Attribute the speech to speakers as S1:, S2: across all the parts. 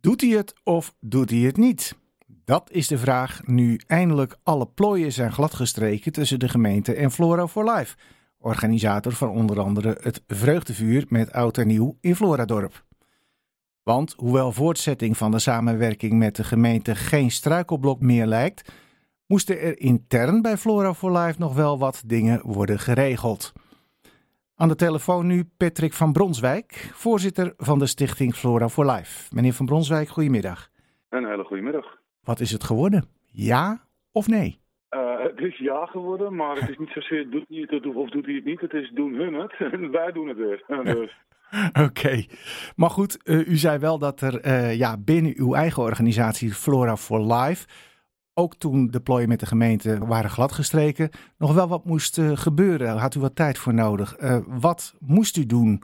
S1: Doet hij het of doet hij het niet? Dat is de vraag nu eindelijk alle plooien zijn gladgestreken tussen de gemeente en Flora for Life, organisator van onder andere het Vreugdevuur met Oud en Nieuw in Floradorp. Want hoewel voortzetting van de samenwerking met de gemeente geen struikelblok meer lijkt, moesten er intern bij Flora for Life nog wel wat dingen worden geregeld. Aan de telefoon nu Patrick van Bronswijk, voorzitter van de stichting Flora for Life. Meneer van Bronswijk, goedemiddag.
S2: Een hele goede middag.
S1: Wat is het geworden? Ja of nee?
S2: Uh, het is ja geworden, maar het is niet zozeer doet hij het of doet hij het niet. Het is doen hun het en wij doen het weer. Dus.
S1: Oké, maar goed, uh, u zei wel dat er uh, ja, binnen uw eigen organisatie Flora for Life ook toen de plooien met de gemeente waren gladgestreken, nog wel wat moest uh, gebeuren. Had u wat tijd voor nodig? Uh, wat moest u doen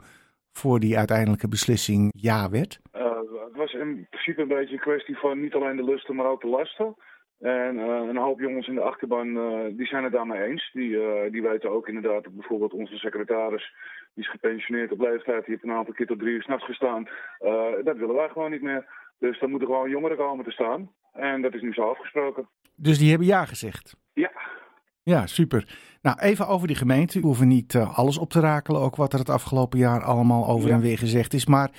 S1: voor die uiteindelijke beslissing ja werd?
S2: Uh, het was in principe een beetje een kwestie van niet alleen de lusten, maar ook de lasten. En een hoop jongens in de achterban die zijn het daarmee eens. Die, die weten ook inderdaad dat bijvoorbeeld onze secretaris, die is gepensioneerd op leeftijd, die heeft een aantal keer tot drie uur s'nachts gestaan. dat willen wij gewoon niet meer. Dus dan moeten gewoon jongeren komen te staan. En dat is nu zo afgesproken.
S1: Dus die hebben ja gezegd?
S2: Ja.
S1: Ja, super. Nou, even over die gemeente. We hoeven niet uh, alles op te rakelen, ook wat er het afgelopen jaar allemaal over ja. en weer gezegd is. Maar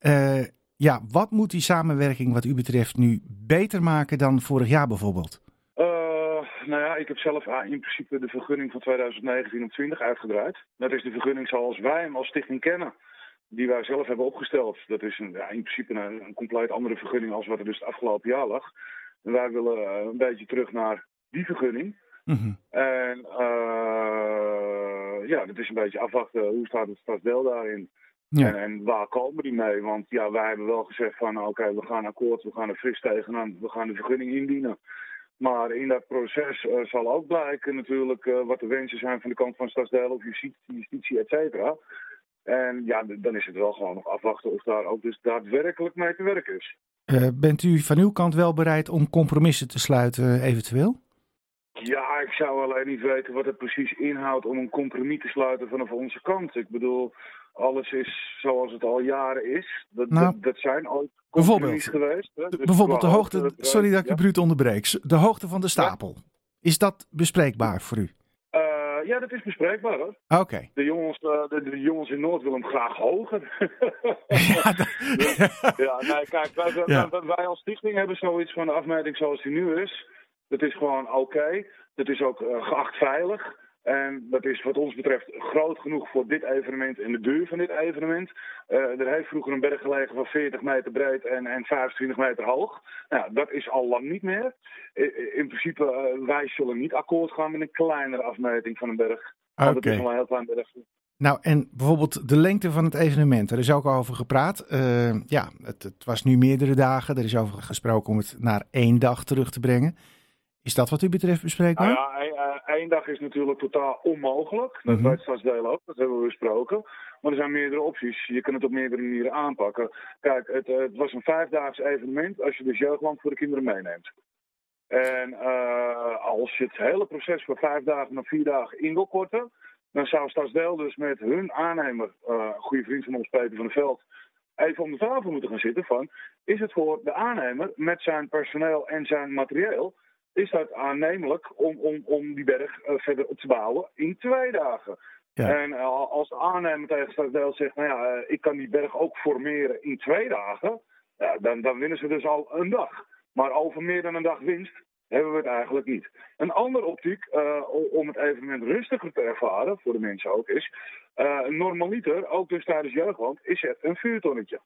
S1: uh, ja, wat moet die samenwerking wat u betreft nu beter maken dan vorig jaar bijvoorbeeld?
S2: Uh, nou ja, ik heb zelf in principe de vergunning van 2019 op 20 uitgedraaid. Dat is de vergunning zoals wij hem als stichting kennen die wij zelf hebben opgesteld. Dat is een, ja, in principe een, een, compleet andere vergunning als wat er dus het afgelopen jaar lag. En wij willen uh, een beetje terug naar die vergunning.
S1: Mm -hmm.
S2: En uh, ja, dat is een beetje afwachten hoe staat het stadsdeel daarin.
S1: Ja.
S2: En, en, waar komen die mee? Want ja, wij hebben wel gezegd van oké, okay, we gaan akkoord, we gaan er fris tegenaan, we gaan de vergunning indienen. Maar in dat proces uh, zal ook blijken natuurlijk uh, wat de wensen zijn van de kant van stadsdeel of justitie, justitie et cetera. En ja, dan is het wel gewoon nog afwachten of daar ook dus daadwerkelijk mee te werken is.
S1: Uh, bent u van uw kant wel bereid om compromissen te sluiten eventueel?
S2: Ja, ik zou alleen niet weten wat het precies inhoudt om een compromis te sluiten vanaf onze kant. Ik bedoel, alles is zoals het al jaren is. Dat,
S1: nou,
S2: dat, dat zijn ooit
S1: bijvoorbeeld,
S2: geweest. Hè?
S1: Dus bijvoorbeeld de hoogte, sorry dat ik ja? u bruut onderbreek, de hoogte van de stapel. Ja? Is dat bespreekbaar voor u?
S2: Uh, ja, dat is bespreekbaar hoor.
S1: Oké. Okay.
S2: De, jongens, uh, de, de, jongens in Noord willen hem graag hoger.
S1: ja, dat...
S2: ja, nee, kijk, wij,
S1: Ja.
S2: wij, wij als stichting hebben zoiets van de afmeting zoals die nu is. Dat is gewoon oké. Okay. Dat is ook uh, geacht veilig. En dat is wat ons betreft groot genoeg voor dit evenement en de duur van dit evenement. Uh, er heeft vroeger een berg gelegen van 40 meter breed en, en 25 meter hoog. Nou, dat is al lang niet meer. In, in principe, uh, wij zullen niet akkoord gaan met een kleinere afmeting van een berg. Want
S1: Oké.
S2: dat is wel een heel klein berg.
S1: Nou, en bijvoorbeeld de lengte van het evenement, er is ook over gepraat. Uh, ja, het, het, was nu meerdere dagen. Er is over gesproken om het naar één dag terug te brengen. Is dat wat u betreft bespreekbaar?
S2: Nou ja, één dag is natuurlijk totaal onmogelijk. Dat
S1: Mhm.
S2: weet Stadsdeel ook, dat hebben we besproken. Maar er zijn meerdere opties. Je kunt het op meerdere manieren aanpakken. Kijk, het, het was een vijfdaags evenement als je de jeugdland voor de kinderen meeneemt. En uh, als je het hele proces van vijf dagen naar vier dagen in wil korten, dan zou Stadsdeel dus met hun aannemer, uh, goede vriend van ons, Peter van der Veld, even om de tafel moeten gaan zitten van, is het voor de aannemer met zijn personeel en zijn materieel, is dat aannemelijk om, om, om die berg uh, verder op te bouwen in twee dagen.
S1: Ja.
S2: En uh, als de aannemer tegen Stadsdeel zegt, nou ja, uh, ik kan die berg ook formeren in twee dagen, ja, dan, dan winnen ze dus al een dag. Maar over meer dan een dag winst hebben we het eigenlijk niet. Een andere optiek uh, om het evenement rustiger te ervaren, voor de mensen ook, is uh, normaliter, ook dus tijdens jeugdland, is het een vuurtonnetje.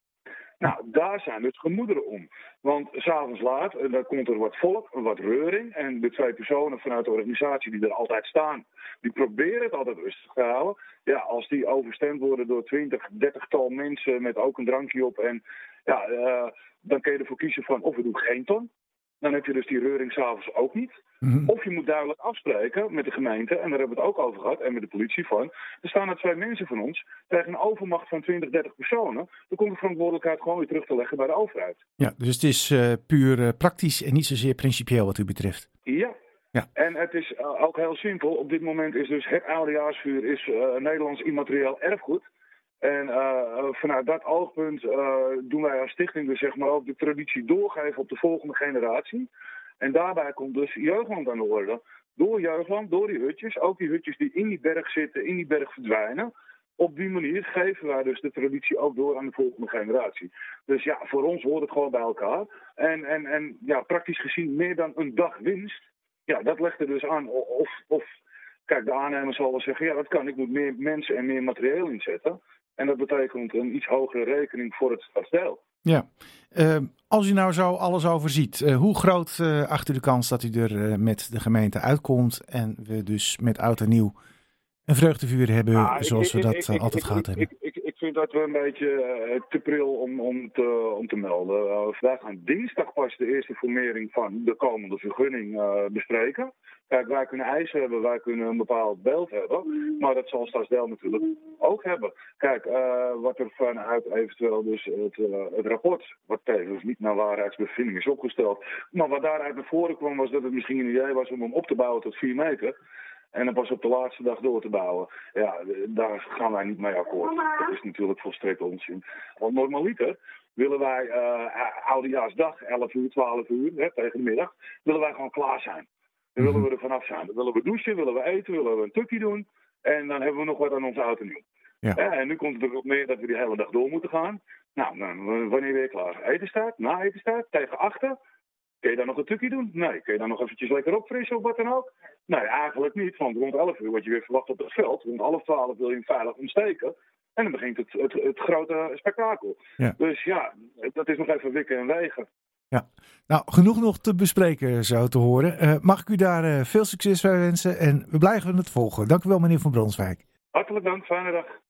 S2: Nou, daar zijn dus gemoederen om. Want s'avonds laat, uh, dan komt er wat volk, wat reuring. En de twee personen vanuit de organisatie die er altijd staan, die proberen het altijd rustig te houden. Ja, als die overstemd worden door 20, 30 tal mensen met ook een drankje op. En ja, dan kun je ervoor kiezen van of we doen geen ton. Dan heb je dus die reuring s'avonds ook niet.
S1: Mhm.
S2: Of je moet duidelijk afspreken met de gemeente, en daar hebben we het ook over gehad, en met de politie van. Er staan er twee mensen van ons tegen een overmacht van 20, 30 personen. Dan komt de verantwoordelijkheid gewoon weer terug te leggen bij de overheid.
S1: Ja, dus het is uh, puur uh, praktisch en niet zozeer principieel wat u betreft.
S2: Ja.
S1: Ja.
S2: En het is uh, ook heel simpel. Op dit moment is dus het oudejaarsvuur is, Nederlands immaterieel erfgoed. En uh, vanuit dat oogpunt uh, doen wij als stichting dus zeg maar ook de traditie doorgeven op de volgende generatie. En daarbij komt dus Jeugdland aan de orde. Door Jeugdland, door die hutjes, ook die hutjes die in die berg zitten, in die berg verdwijnen. Op die manier geven wij dus de traditie ook door aan de volgende generatie. Dus ja, voor ons hoort het gewoon bij elkaar. En, en, en ja, praktisch gezien meer dan een dag winst. Ja, dat legt er dus aan of, of Kijk, de aannemer zal wel zeggen, ja dat kan, ik moet meer mensen en meer materieel inzetten. En dat betekent een iets hogere rekening voor het stadsdeel.
S1: Ja, uh, als u nou zo alles overziet, uh, hoe groot uh, acht u de kans dat u er met de gemeente uitkomt en we dus met oud en nieuw een vreugdevuur hebben ah, zoals ik, we dat ik, altijd gehad hebben?
S2: Vind dat we een beetje te pril om, om, te, om te melden. vandaag gaan dinsdag pas de eerste formering van de komende vergunning bespreken. Kijk, wij kunnen eisen hebben, wij kunnen een bepaald beeld hebben. Maar dat zal Stadsdeel natuurlijk ook hebben. Kijk, wat er vanuit eventueel dus het, het rapport, wat tevens niet naar waarheidsbevinding is opgesteld. Maar wat daaruit naar voren kwam was dat het misschien een idee was om hem op te bouwen tot 4 meter. En dan pas op de laatste dag door te bouwen. Ja, daar gaan wij niet mee akkoord. Dat is natuurlijk volstrekt onzin. Want normaliter willen wij uh, oudejaarsdag, 11 uur, 12 uur, hè, tegen de middag, willen wij gewoon klaar zijn. Dan willen we er vanaf zijn. Dan willen we douchen, willen we eten, willen we een tukje doen. En dan hebben we nog wat aan onze auto nieuw. Ja. en nu komt het erop neer dat we die hele dag door moeten gaan. Nou, wanneer ben je klaar? Eten staat, na eten staat, tegen achter. Kun je dan nog een tukje doen? Nee. Kun je dan nog eventjes lekker opfrissen of wat dan ook? Nee, eigenlijk niet. Want rond 11 uur word je weer verwacht op het veld. Rond half 12 wil je hem veilig ontsteken. En dan begint het, het, het grote spektakel. Ja. Dus ja, dat is nog even wikken en wegen.
S1: Ja, nou genoeg nog te bespreken zo te horen. Uh, mag ik u daar uh, veel succes bij wensen en we blijven het volgen. Dank u wel meneer Van Bronswijk.
S2: Hartelijk dank, fijne dag.